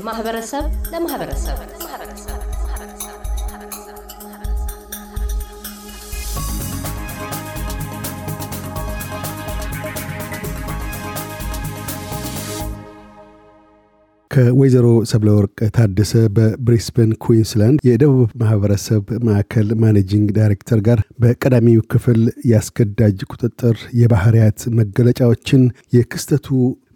ከማህበረሰብ ለማህበረሰብ። ከወይዘሮ ሰብለወርቅ ታደሰ በብሪስበን ኩዊንስላንድ የደቡብ ማህበረሰብ ማዕከል ማኔጂንግ ዳይሬክተር ጋር በቀዳሚው ክፍል ያስገዳጅ ቁጥጥር የባህርያት መገለጫዎችን የክስተቱ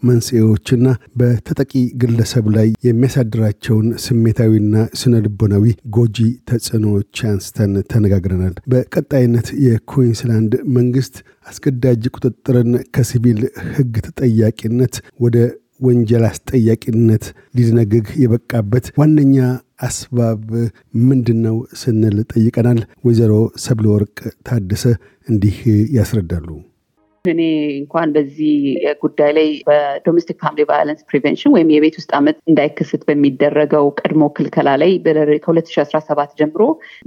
መንስኤዎችና በተጠቂ ግለሰብ ላይ የሚያሳድራቸውን ስሜታዊና ስነ ልቦናዊ ጎጂ ተጽዕኖዎች አንስተን ተነጋግረናል። በቀጣይነት የኩዊንስላንድ መንግስት አስገዳጅ ቁጥጥርን ከሲቪል ህግ ተጠያቂነት ወደ ወንጀል አስጠያቂነት ሊደነግግ የበቃበት ዋነኛ አስባብ ምንድን ነው ስንል ጠይቀናል። ወይዘሮ ሰብለ ወርቅ ታደሰ እንዲህ ያስረዳሉ። እኔ እንኳን በዚህ ጉዳይ ላይ በ domestic family violence prevention ወይም የቤት ውስጥ አመፅ እንዳይከሰት በሚደረገው ቀድሞ ክልከላ ላይ ከ2017 ጀምሮ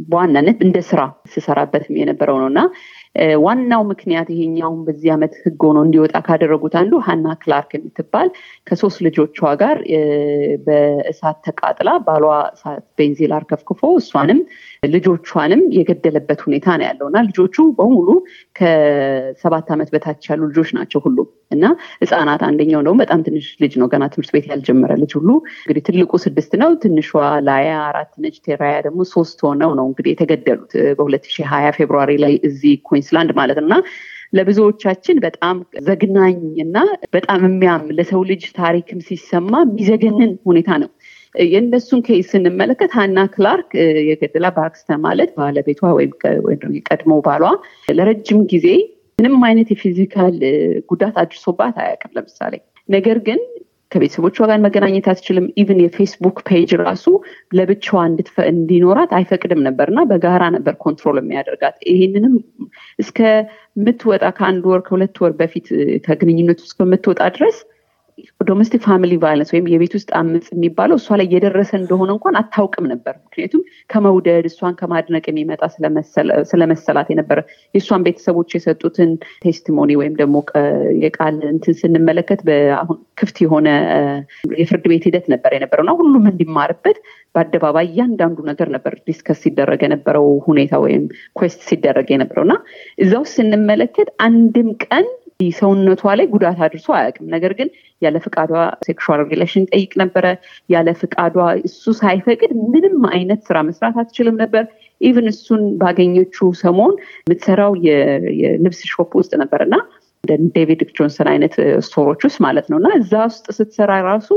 በዋናነት እንደ ስራ ስሰራበትም የነበረው ነው እና ዋናው ምክንያት ይሄኛውን በዚህ ዓመት ህግ ሆኖ እንዲወጣ ካደረጉት አንዱ ሀና ክላርክ የምትባል ከሶስት ልጆቿ ጋር በእሳት ተቃጥላ ባሏ እሳት ቤንዚል አርከፍክፎ እሷንም ልጆቿንም የገደለበት ሁኔታ ነው ያለው ልጆቹ በሙሉ ከሰባት ዓመት በታች ያሉ ልጆች ናቸው ሁሉም። እና ህፃናት አንደኛው ደግሞ በጣም ትንሽ ልጅ ነው። ገና ትምህርት ቤት ያልጀመረ ልጅ ሁሉ እንግዲህ ትልቁ ስድስት ነው። ትንሿ ላያ አራት ነች። ቴራያ ደግሞ ሶስት ሆነው ነው እንግዲህ የተገደሉት በ2020 ፌብሩዋሪ ላይ እዚህ ኩዊንስላንድ ማለት ነው። እና ለብዙዎቻችን በጣም ዘግናኝ እና በጣም የሚያም ለሰው ልጅ ታሪክም ሲሰማ የሚዘገንን ሁኔታ ነው። የእነሱን case ስንመለከት ሀና ክላርክ የገደላት ባክስተር ማለት ባለቤቷ ወይም የቀድሞ ባሏ ለረጅም ጊዜ ምንም አይነት የ physical ጉዳት አድርሶባት አያውቅም ለምሳሌ። ነገር ግን ከቤተሰቦቿ ጋር መገናኘት አትችልም። even የፌስቡክ page ራሱ ለብቻዋ እንዲኖራት አይፈቅድም ነበር እና በጋራ ነበር control የሚያደርጋት። ይህንንም እስከምትወጣ ከአንድ ወር ከሁለት ወር በፊት ከግንኙነቱ እስከምትወጣ ድረስ domestic family violence ወይም የቤት ውስጥ አመፅ የሚባለው እሷ ላይ እየደረሰ እንደሆነ እንኳን አታውቅም ነበር። ምክንያቱም ከመውደድ እሷን ከማድነቅ የሚመጣ ስለመሰላት የነበረ የእሷን ቤተሰቦች የሰጡትን testimony ወይም ደግሞ የቃል እንትን ስንመለከት አሁን ክፍት የሆነ የፍርድ ቤት ሂደት ነበር የነበረው ሁሉም እንዲማርበት በአደባባይ እያንዳንዱ ነገር ነበር discuss ሲደረግ የነበረው ሁኔታ ወይም inquest ሲደረግ የነበረው እና እዛ ውስጥ ስንመለከት አንድም ቀን ሰውነቷ ላይ ጉዳት አድርሶ አያውቅም። ነገር ግን ያለ ፍቃዷ sexual relation ይጠይቅ ነበረ። ያለ ፍቃዷ እሱ ሳይፈቅድ ምንም አይነት ስራ መስራት አትችልም ነበር። even እሱን ባገኘችው ሰሞን የምትሰራው የልብስ shop ውስጥ ነበር እና ዴቪድ ጆንስ አይነት store ኦች ውስጥ ማለት ነው። እና እዛ ውስጥ ስትሰራ ራሱ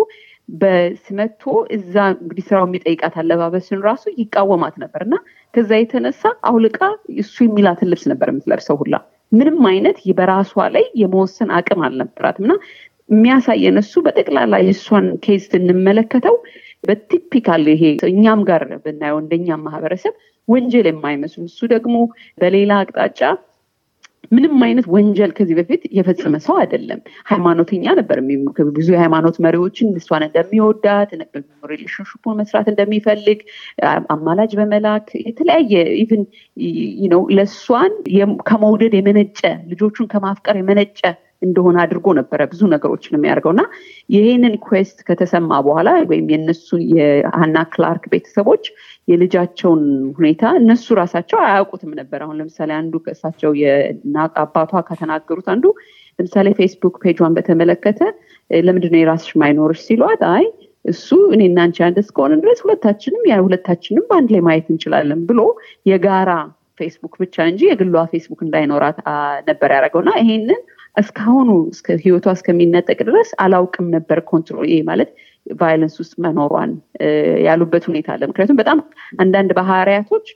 በስመቶ እዛ እንግዲህ ስራው የሚጠይቃት አለባበስን ራሱ ይቃወማት ነበር። እና ከዛ የተነሳ አውልቃ እሱ የሚላትን ልብስ ነበር የምትለብሰው ሁላ። ምንም አይነት በራሷ ላይ የመወሰን አቅም አልነበራትም። እና የሚያሳየን እሱ በጠቅላላ የእሷን case ስንመለከተው በ typical ይሄ እኛም ጋር ብናየው እንደኛም ማህበረሰብ ወንጀል የማይመስሉ እሱ ደግሞ በሌላ አቅጣጫ ምንም አይነት ወንጀል ከዚህ በፊት የፈጸመ ሰው አይደለም። ሃይማኖተኛ ነበር ብዙ የሃይማኖት መሪዎችን እሷን እንደሚወዳት relationship ኡን መስራት እንደሚፈልግ አማላጅ በመላክ የተለያየ even ነው ለእሷን ከመውደድ የመነጨ ልጆቹን ከማፍቀር የመነጨ እንደሆነ አድርጎ ነበረ ብዙ ነገሮችን የሚያደርገው እና ይህንን inquest ከተሰማ በኋላ ወይም የነሱ የሀና ክላርክ ቤተሰቦች የልጃቸውን ሁኔታ እነሱ ራሳቸው አያውቁትም ነበር። አሁን ለምሳሌ አንዱ ከእሳቸው አባቷ ከተናገሩት አንዱ ለምሳሌ ፌስቡክ page ዋን በተመለከተ ለምንድነው የራስሽ ማይኖርሽ ሲሏት አይ እሱ እኔና አንቺ አንድ እስከሆነ ድረስ ሁለታችንም ያ ሁለታችንም በአንድ ላይ ማየት እንችላለን ብሎ የጋራ ፌስቡክ ብቻ እንጂ የግሏ ፌስቡክ እንዳይኖራት ነበር ያደረገው እና ይሄንን እስካሁኑ ህይወቷ እስከሚነጠቅ ድረስ አላውቅም ነበር control ይሄ ማለት violence ውስጥ መኖሯን ያሉበት ሁኔታ አለ። ምክንያቱም በጣም አንዳንድ ባህሪያቶች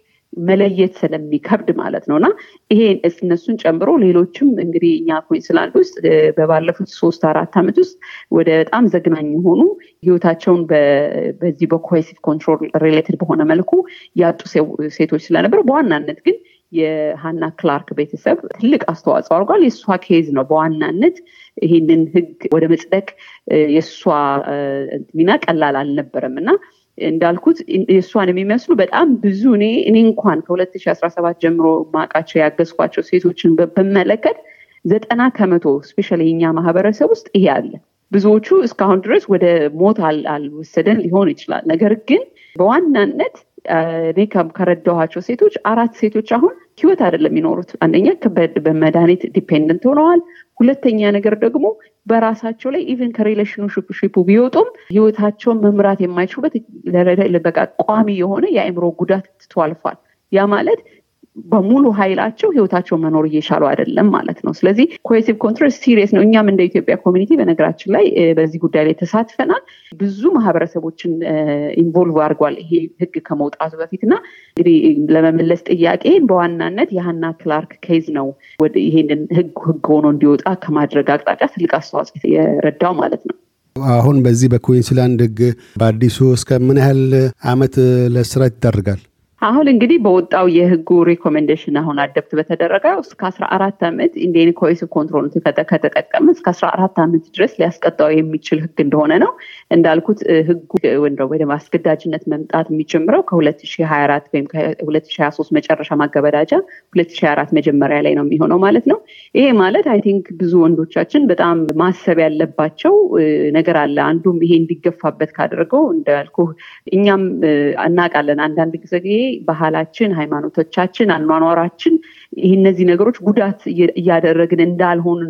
መለየት ስለሚከብድ ማለት ነው። እና ይሄ እነሱን ጨምሮ ሌሎችም እንግዲህ እኛ ኩዊንስላንድ ውስጥ በባለፉት ሶስት አራት ዓመት ውስጥ ወደ በጣም ዘግናኝ የሆኑ ህይወታቸውን በዚህ በ coercive control related በሆነ መልኩ ያጡ ሴቶች ስለነበር በዋናነት ግን የሀና ክላርክ ቤተሰብ ትልቅ አስተዋጽኦ አድርጓል። የእሷ case ነው በዋናነት ይህንን ህግ ወደ መጽደቅ የእሷ ሚና ቀላል አልነበረም። እና እንዳልኩት የእሷን የሚመስሉ በጣም ብዙ እኔ እኔ እንኳን ከ2017 ጀምሮ ማውቃቸው ያገዝኳቸው ሴቶችን ብመለከት ዘጠና ከመቶ especially የኛ ማህበረሰብ ውስጥ ይሄ አለ። ብዙዎቹ እስካሁን ድረስ ወደ ሞት አልወሰዳቸው ሊሆን ይችላል። ነገር ግን በዋናነት እኔ ከረዳኋቸው ሴቶች አራት ሴቶች አሁን ህይወት አይደለም የሚኖሩት። አንደኛ በመድኃኒት dependent ሆነዋል። ሁለተኛ ነገር ደግሞ በራሳቸው ላይ even ከ relationship ኡ ቢወጡም ህይወታቸውን መምራት የማይችሉበት በቃ ቋሚ የሆነ የአእምሮ ጉዳት ትቶ አልፏል። ያ ማለት በሙሉ ኃይላቸው ህይወታቸው መኖር እየቻሉ አይደለም ማለት ነው። ስለዚህ coercive control serious ነው። እኛም እንደ ኢትዮጵያ community በነገራችን ላይ በዚህ ጉዳይ ላይ ተሳትፈናል። ብዙ ማህበረሰቦችን involve አድርጓል ይሄ ህግ ከመውጣቱ በፊት እና እንግዲህ ለመመለስ ጥያቄ በዋናነት የሀና ክላርክ case ነው ይሄንን ህግ ህግ ሆኖ እንዲወጣ ከማድረግ አቅጣጫ ትልቅ አስተዋጽኦ የረዳው ማለት ነው። አሁን በዚህ በኩዊንስላንድ ህግ በአዲሱ እስከ ምን ያህል አመት ለስራት ይዳርጋል? አሁን እንግዲህ በወጣው የህጉ recommendation አሁን adopt በተደረገ እስከ አስራ አራት ዓመት ኢንዲን coercive control ከተጠቀመ እስከ አስራ አራት ዓመት ድረስ ሊያስቀጣው የሚችል ህግ እንደሆነ ነው። እንዳልኩት ህጉ ወደ አስገዳጅነት መምጣት የሚጀምረው ከሁለት ሺ ሀያ ወይም ከሁለት ሺ መጨረሻ ማገበዳጃ ሁለት መጀመሪያ ላይ ነው የሚሆነው ማለት ነው። ይሄ ማለት I think ብዙ ወንዶቻችን በጣም ማሰብ ያለባቸው ነገር አለ። አንዱም ይሄ እንዲገፋበት ካደረገው እንዳልኩ እኛም እናውቃለን አንዳንድ ጊዜ ባህላችን፣ ሃይማኖቶቻችን፣ አኗኗራችን ይህ እነዚህ ነገሮች ጉዳት እያደረግን እንዳልሆን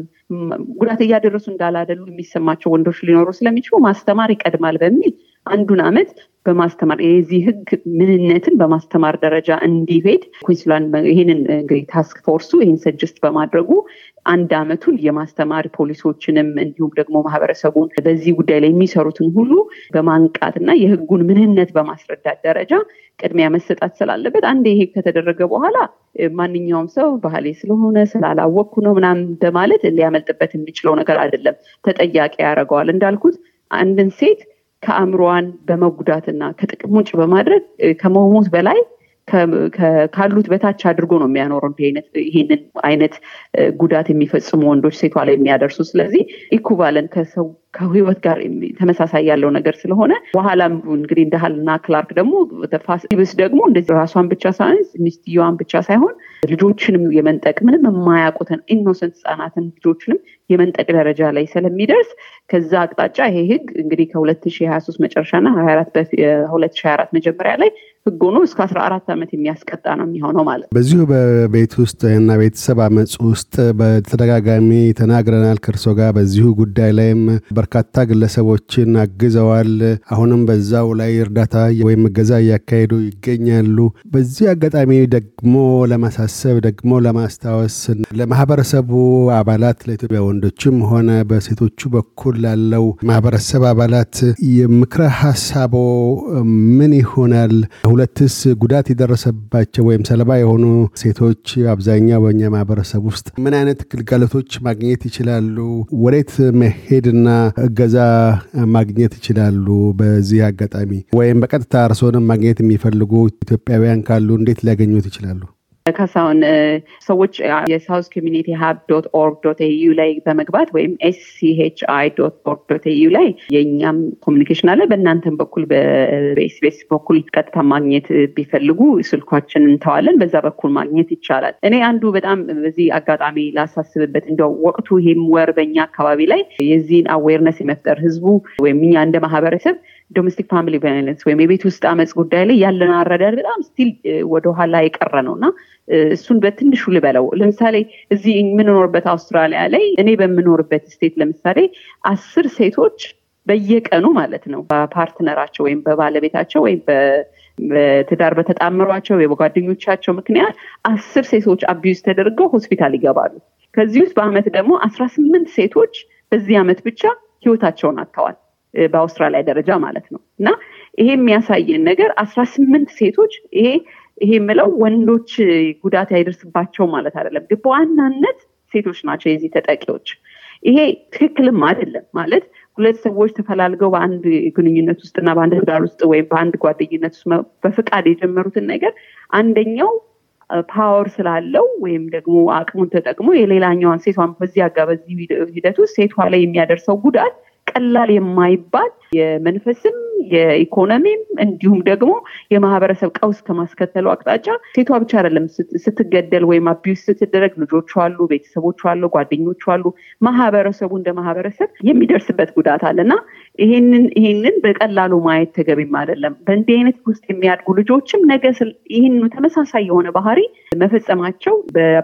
ጉዳት እያደረሱ እንዳላደሉ የሚሰማቸው ወንዶች ሊኖሩ ስለሚችሉ ማስተማር ይቀድማል በሚል አንዱን አመት በማስተማር የዚህ ህግ ምንነትን በማስተማር ደረጃ እንዲሄድ ኩዊንስላንድ ይህንን እንግዲህ task force ኡ ይህን suggest በማድረጉ አንድ አመቱን የማስተማር ፖሊሶችንም እንዲሁም ደግሞ ማህበረሰቡን በዚህ ጉዳይ ላይ የሚሰሩትን ሁሉ በማንቃት እና የህጉን ምንነት በማስረዳት ደረጃ ቅድሚያ መሰጣት ስላለበት አንድ ይሄ ከተደረገ በኋላ ማንኛውም ሰው ባህሌ ስለሆነ ስላላወቅኩ ነው ምናምን በማለት ሊያመልጥበት የሚችለው ነገር አይደለም። ተጠያቂ ያደርገዋል። እንዳልኩት አንድን ሴት ከአእምሮዋን በመጉዳትና ከጥቅም ውጭ በማድረግ ከመሞት በላይ ካሉት በታች አድርጎ ነው የሚያኖረው ይሄንን አይነት ጉዳት የሚፈጽሙ ወንዶች ሴቷ ላይ የሚያደርሱ። ስለዚህ ኢኩቫለን ከሰው ከህይወት ጋር ተመሳሳይ ያለው ነገር ስለሆነ በኋላም እንግዲህ እንደ ሀልና ክላርክ ደግሞ ፋስቲብስ ደግሞ እንደዚህ ራሷን ብቻ ሳይንስ ሚስትየዋን ብቻ ሳይሆን ልጆችንም የመንጠቅ ምንም የማያውቁትን ኢኖሰንት ህጻናትን ልጆችንም የመንጠቅ ደረጃ ላይ ስለሚደርስ ከዛ አቅጣጫ ይሄ ህግ እንግዲህ ከ2023 መጨረሻና 2024 መጀመሪያ ላይ ህግ ሆኖ እስከ 14 ዓመት የሚያስቀጣ ነው የሚሆነው ማለት ነው። በዚሁ በቤት ውስጥ እና ቤተሰብ አመፅ ውስጥ በተደጋጋሚ ተናግረናል ከእርሶ ጋር በዚሁ ጉዳይ ላይም በርካታ ግለሰቦችን አግዘዋል። አሁንም በዛው ላይ እርዳታ ወይም እገዛ እያካሄዱ ይገኛሉ። በዚህ አጋጣሚ ደግሞ ለማሳሰብ ደግሞ ለማስታወስ ለማህበረሰቡ አባላት ለኢትዮጵያ ወንዶችም ሆነ በሴቶቹ በኩል ላለው ማህበረሰብ አባላት የምክረ ሀሳቦ ምን ይሆናል? ሁለትስ ጉዳት የደረሰባቸው ወይም ሰለባ የሆኑ ሴቶች አብዛኛው በኛ ማህበረሰብ ውስጥ ምን አይነት ግልጋሎቶች ማግኘት ይችላሉ? ወዴት መሄድና እገዛ ማግኘት ይችላሉ? በዚህ አጋጣሚ ወይም በቀጥታ እርስዎንም ማግኘት የሚፈልጉ ኢትዮጵያውያን ካሉ እንዴት ሊያገኙት ይችላሉ? ካሳሁን ሰዎች የ South Community Hub dot org dot au ላይ በመግባት ወይም SCHI dot org dot au ላይ የእኛም communication አለ። በእናንተም በኩል በ SBS በኩል ቀጥታ ማግኘት ቢፈልጉ ስልኳችን እንተዋለን። በዛ በኩል ማግኘት ይቻላል። እኔ አንዱ በጣም በዚህ አጋጣሚ ላሳስብበት እንደ ወቅቱ ይሄም ወር በእኛ አካባቢ ላይ የዚህን awareness የመፍጠር ህዝቡ ወይም እኛ እንደ ማህበረሰብ domestic family violence ወይም የቤት ውስጥ አመፅ ጉዳይ ላይ ያለን አረዳድ በጣም still ወደኋላ የቀረ ነው እና እሱን በትንሹ ልበለው። ለምሳሌ እዚህ የምንኖርበት አውስትራሊያ ላይ እኔ በምኖርበት state ለምሳሌ አስር ሴቶች በየቀኑ ማለት ነው በፓርትነራቸው ወይም በባለቤታቸው ወይም በትዳር በተጣምሯቸው በጓደኞቻቸው ምክንያት አስር ሴቶች አቢዩዝ ተደርገው ሆስፒታል ይገባሉ። ከዚህ ውስጥ በአመት ደግሞ አስራ ስምንት ሴቶች በዚህ አመት ብቻ ህይወታቸውን አጥተዋል። በአውስትራሊያ ደረጃ ማለት ነው እና ይሄ የሚያሳየን ነገር አስራ ስምንት ሴቶች ይሄ ይሄ የምለው ወንዶች ጉዳት አይደርስባቸው ማለት አይደለም፣ ግን በዋናነት ሴቶች ናቸው የዚህ ተጠቂዎች። ይሄ ትክክልም አይደለም ማለት ሁለት ሰዎች ተፈላልገው በአንድ ግንኙነት ውስጥና በአንድ ትዳር ውስጥ ወይም በአንድ ጓደኝነት ውስጥ በፍቃድ የጀመሩትን ነገር አንደኛው power ስላለው ወይም ደግሞ አቅሙን ተጠቅሞ የሌላኛዋን ሴቷን በዚህ በዚህ ሂደት ውስጥ ሴቷ ላይ የሚያደርሰው ጉዳት ቀላል የማይባል የመንፈስም የኢኮኖሚም እንዲሁም ደግሞ የማህበረሰብ ቀውስ ከማስከተሉ አቅጣጫ ሴቷ ብቻ አይደለም ስትገደል ወይም abuse ስትደረግ ልጆቹ አሉ፣ ቤተሰቦቹ አሉ፣ ጓደኞቹ አሉ። ማህበረሰቡ እንደ ማህበረሰብ የሚደርስበት ጉዳት አለ እና ይህንን ይህንን በቀላሉ ማየት ተገቢም አይደለም። በእንዲህ አይነት ውስጥ የሚያድጉ ልጆችም ነገ ይህን ተመሳሳይ የሆነ ባህሪ መፈጸማቸው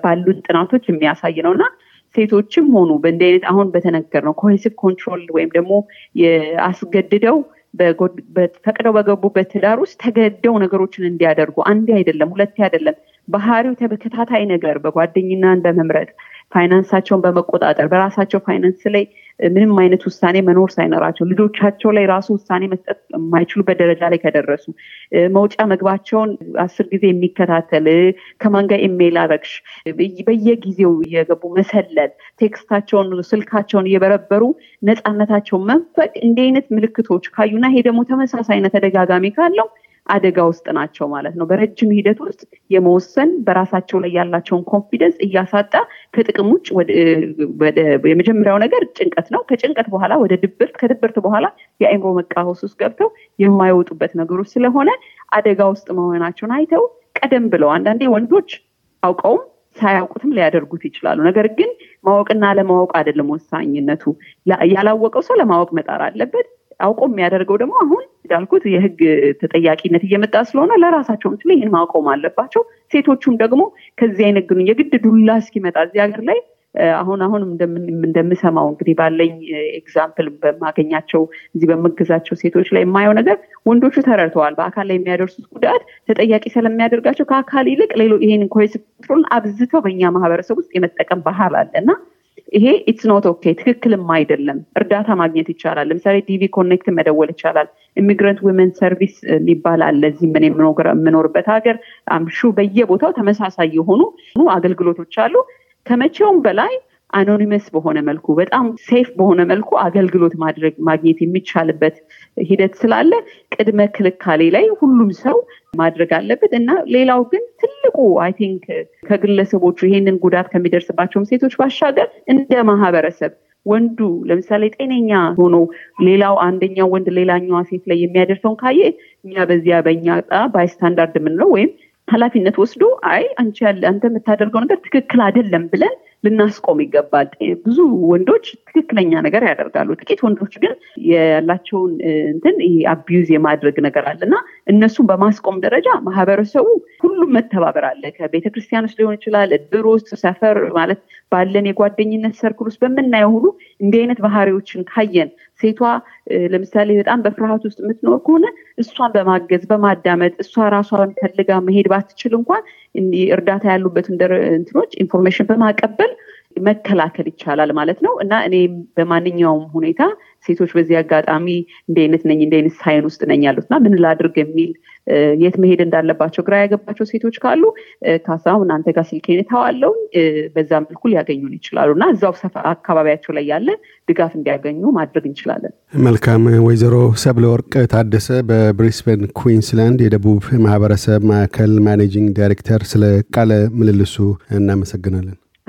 ባሉት ጥናቶች የሚያሳይ ነው እና ሴቶችም ሆኑ በእንዲህ አይነት አሁን በተነገር ነው coercive control ወይም ደግሞ አስገድደው ፈቅደው በገቡበት ትዳር ውስጥ ተገደው ነገሮችን እንዲያደርጉ አንዴ አይደለም ሁለቴ አይደለም። ባህሪው ተከታታይ ነገር ጓደኛን በመምረጥ ፋይናንሳቸውን በመቆጣጠር በራሳቸው ፋይናንስ ላይ ምንም አይነት ውሳኔ መኖር ሳይኖራቸው ልጆቻቸው ላይ ራሱ ውሳኔ መስጠት የማይችሉበት ደረጃ ላይ ከደረሱ መውጫ መግቢያቸውን አስር ጊዜ የሚከታተል ከማን ጋር ኢሜይል አረግሽ በየጊዜው እየገቡ መሰለል text ኣቸውን ስልካቸውን እየበረበሩ ነፃነታቸውን መንፈግ እንዲህ አይነት ምልክቶች ካዩና ይሄ ደግሞ ተመሳሳይነት ተደጋጋሚ ካለው አደጋ ውስጥ ናቸው ማለት ነው። በረጅም ሂደት ውስጥ የመወሰን በራሳቸው ላይ ያላቸውን confidence እያሳጣ ከጥቅም ውጭ የመጀመሪያው ነገር ጭንቀት ነው። ከጭንቀት በኋላ ወደ ድብርት፣ ከድብርት በኋላ የአእምሮ መቃወስ ውስጥ ገብተው የማይወጡበት ነገሮች ስለሆነ አደጋ ውስጥ መሆናቸውን አይተው ቀደም ብለው አንዳንዴ ወንዶች አውቀውም ሳያውቁትም ሊያደርጉት ይችላሉ። ነገር ግን ማወቅና ለማወቅ አይደለም ወሳኝነቱ። ያላወቀው ሰው ለማወቅ መጣር አለበት። አውቆ የሚያደርገው ደግሞ አሁን እንዳልኩት የህግ ተጠያቂነት እየመጣ ስለሆነ ለራሳቸውም ስለ ይህን ማቆም አለባቸው። ሴቶቹም ደግሞ ከዚህ አይነት ግኑ የግድ ዱላ እስኪመጣ እዚህ ሀገር ላይ አሁን አሁን እንደምሰማው እንግዲህ ባለኝ example በማገኛቸው እዚህ በማግዛቸው ሴቶች ላይ የማየው ነገር ወንዶቹ ተረድተዋል። በአካል ላይ የሚያደርሱት ጉዳት ተጠያቂ ስለሚያደርጋቸው ከአካል ይልቅ ሌሎ ይሄን control ን አብዝተው በእኛ ማህበረሰብ ውስጥ የመጠቀም ባህል አለ እና ይሄ it's not okay ትክክልም አይደለም። እርዳታ ማግኘት ይቻላል። ለምሳሌ DV Connect መደወል ይቻላል። Immigrant Women Service የሚባል አለ። እዚህ ምን የምኖርበት ሀገር አምሹ በየቦታው ተመሳሳይ የሆኑ አገልግሎቶች አሉ። ከመቼውም በላይ anonymous በሆነ መልኩ በጣም safe በሆነ መልኩ አገልግሎት ማድረግ ማግኘት የሚቻልበት ሂደት ስላለ ቅድመ ክልከላ ላይ ሁሉም ሰው ማድረግ አለበት። እና ሌላው ግን ትልቁ I think ከግለሰቦቹ ይሄንን ጉዳት ከሚደርስባቸውም ሴቶች ባሻገር እንደ ማህበረሰብ ወንዱ ለምሳሌ ጤነኛ ሆኖ ሌላው አንደኛው ወንድ ሌላኛዋ ሴት ላይ የሚያደርሰውን ካየ እኛ በዚያ በእኛ bystander የምንለው ወይም ኃላፊነት ወስዶ አይ አንቺ ያለ አንተ የምታደርገው ነገር ትክክል አይደለም ብለን ልናስቆም ይገባል። ብዙ ወንዶች ትክክለኛ ነገር ያደርጋሉ። ጥቂት ወንዶች ግን ያላቸውን እንትን ይሄ abuse የማድረግ ነገር አለ እና እነሱን በማስቆም ደረጃ ማህበረሰቡ ሁሉም መተባበር አለ። ከቤተክርስቲያን ውስጥ ሊሆን ይችላል፣ እድር ውስጥ፣ ሰፈር ማለት ባለን የጓደኝነት circle ውስጥ በምናየው ሁሉ እንዲህ አይነት ባህሪዎችን ካየን ሴቷ ለምሳሌ በጣም በፍርሃት ውስጥ የምትኖር ከሆነ እሷን በማገዝ በማዳመጥ እሷ ራሷን ፈልጋ መሄድ ባትችል እንኳን እርዳታ ያሉበትን እንትኖች information በማቀበል መከላከል ይቻላል ማለት ነው እና እኔ በማንኛውም ሁኔታ ሴቶች በዚህ አጋጣሚ እንዲ አይነት ነኝ እንዲ አይነት sign ውስጥ ነኝ ያሉት እና ምን ላድርግ የሚል የት መሄድ እንዳለባቸው ግራ የገባቸው ሴቶች ካሉ ካሳሁን እናንተ ጋር ስልኬን እተዋለሁ በዛ መልኩ ሊያገኙን ይችላሉ እና እዛው አካባቢያቸው ላይ ያለ ድጋፍ እንዲያገኙ ማድረግ እንችላለን። መልካም። ወይዘሮ ሰብለ ወርቅ ታደሰ በብሪስበን ኩዊንስላንድ የደቡብ ማህበረሰብ ማዕከል managing director፣ ስለ ቃለ ምልልሱ እናመሰግናለን።